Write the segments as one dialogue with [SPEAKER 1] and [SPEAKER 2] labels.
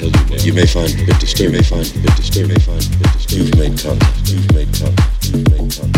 [SPEAKER 1] you
[SPEAKER 2] may find a bit disturbing, you may find a bit disturbing, you may find a bit disturbing. You've made contact, you've made contact, you've made contact,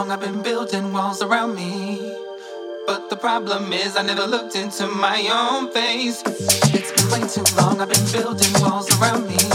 [SPEAKER 3] long, I've been building walls around me. But the problem is, I never looked into my own face. It's been way too long, I've been building walls around me.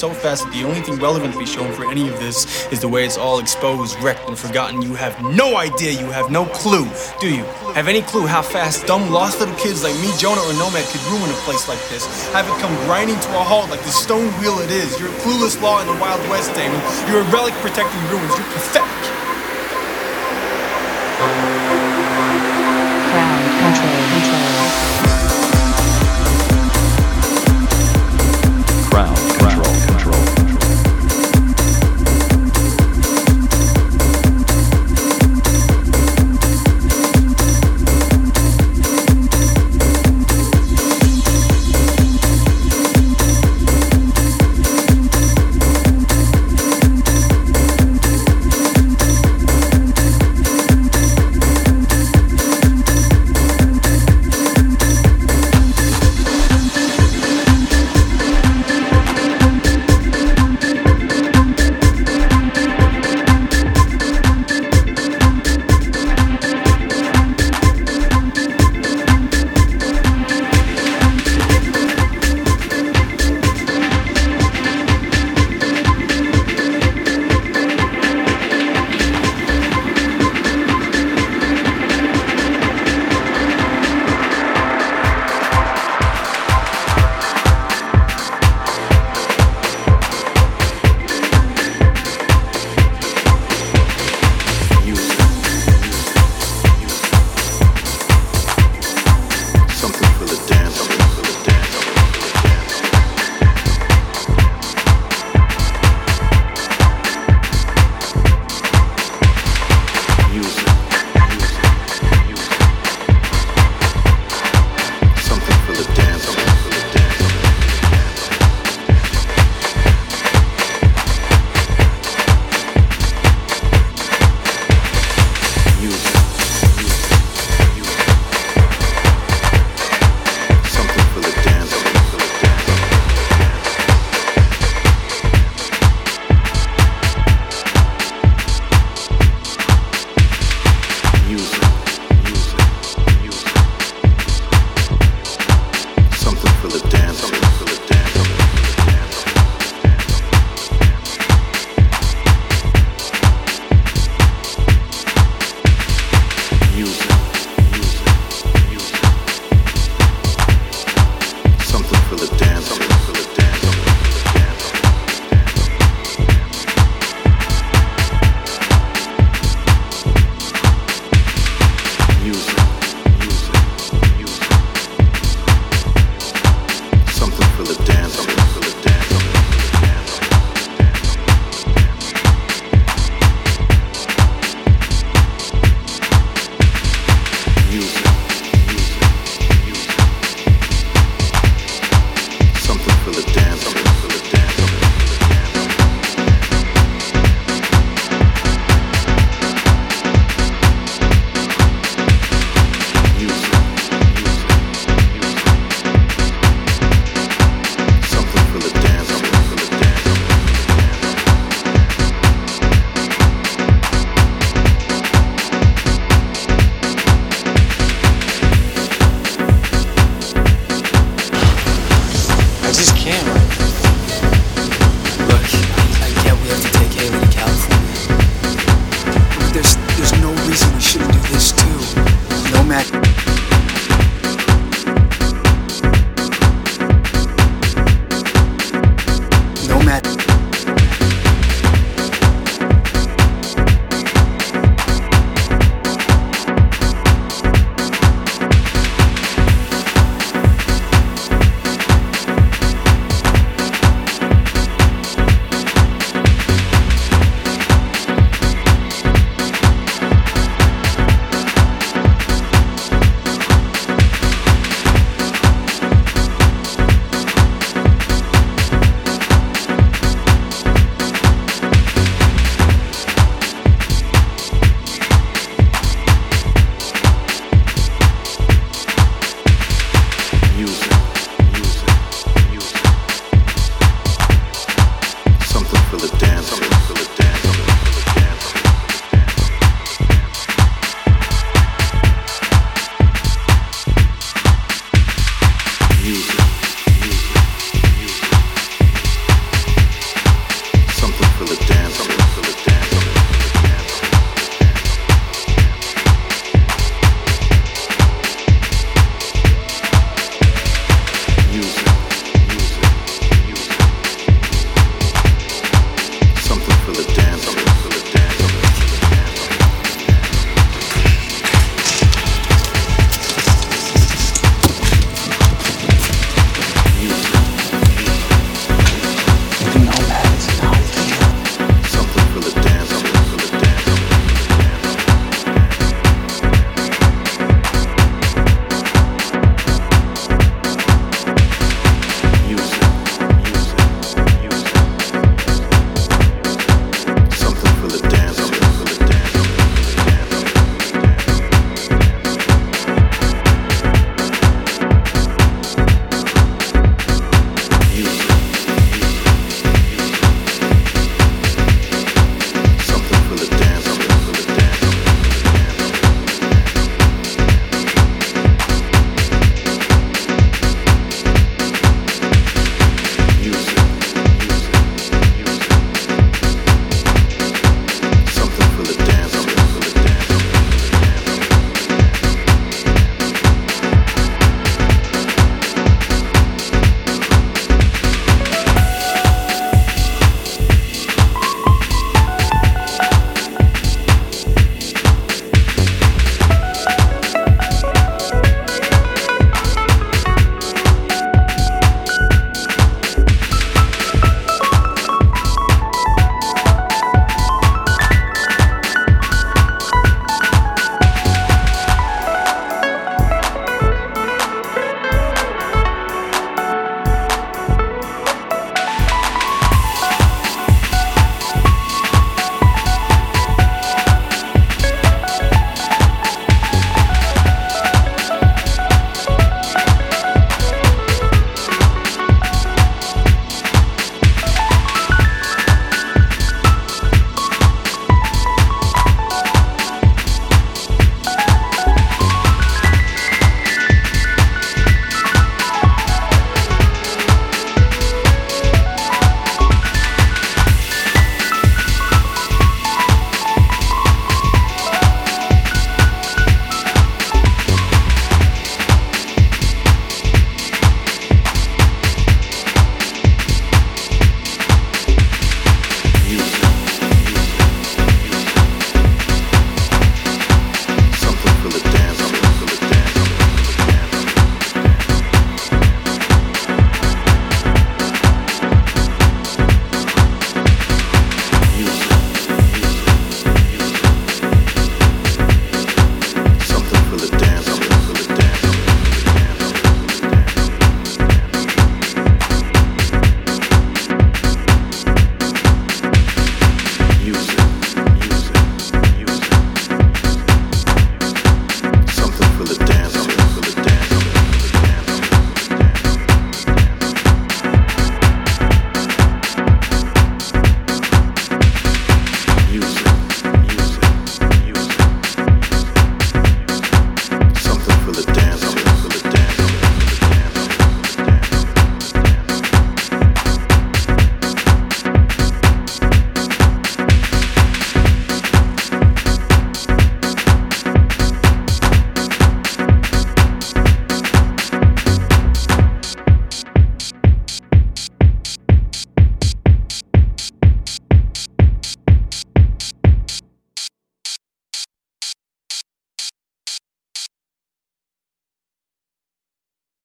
[SPEAKER 1] So fast that the only thing relevant to be shown for any of this is the way it's all exposed, wrecked, and forgotten. You have no idea, you have no clue, do you? Have any clue how fast dumb, lost little kids like me, Jonah, or Nomad could ruin a place like this? Have it come grinding to a halt like the stone wheel it is. You're a clueless law in the Wild West, Damon. You're a relic protecting ruins. You're pathetic.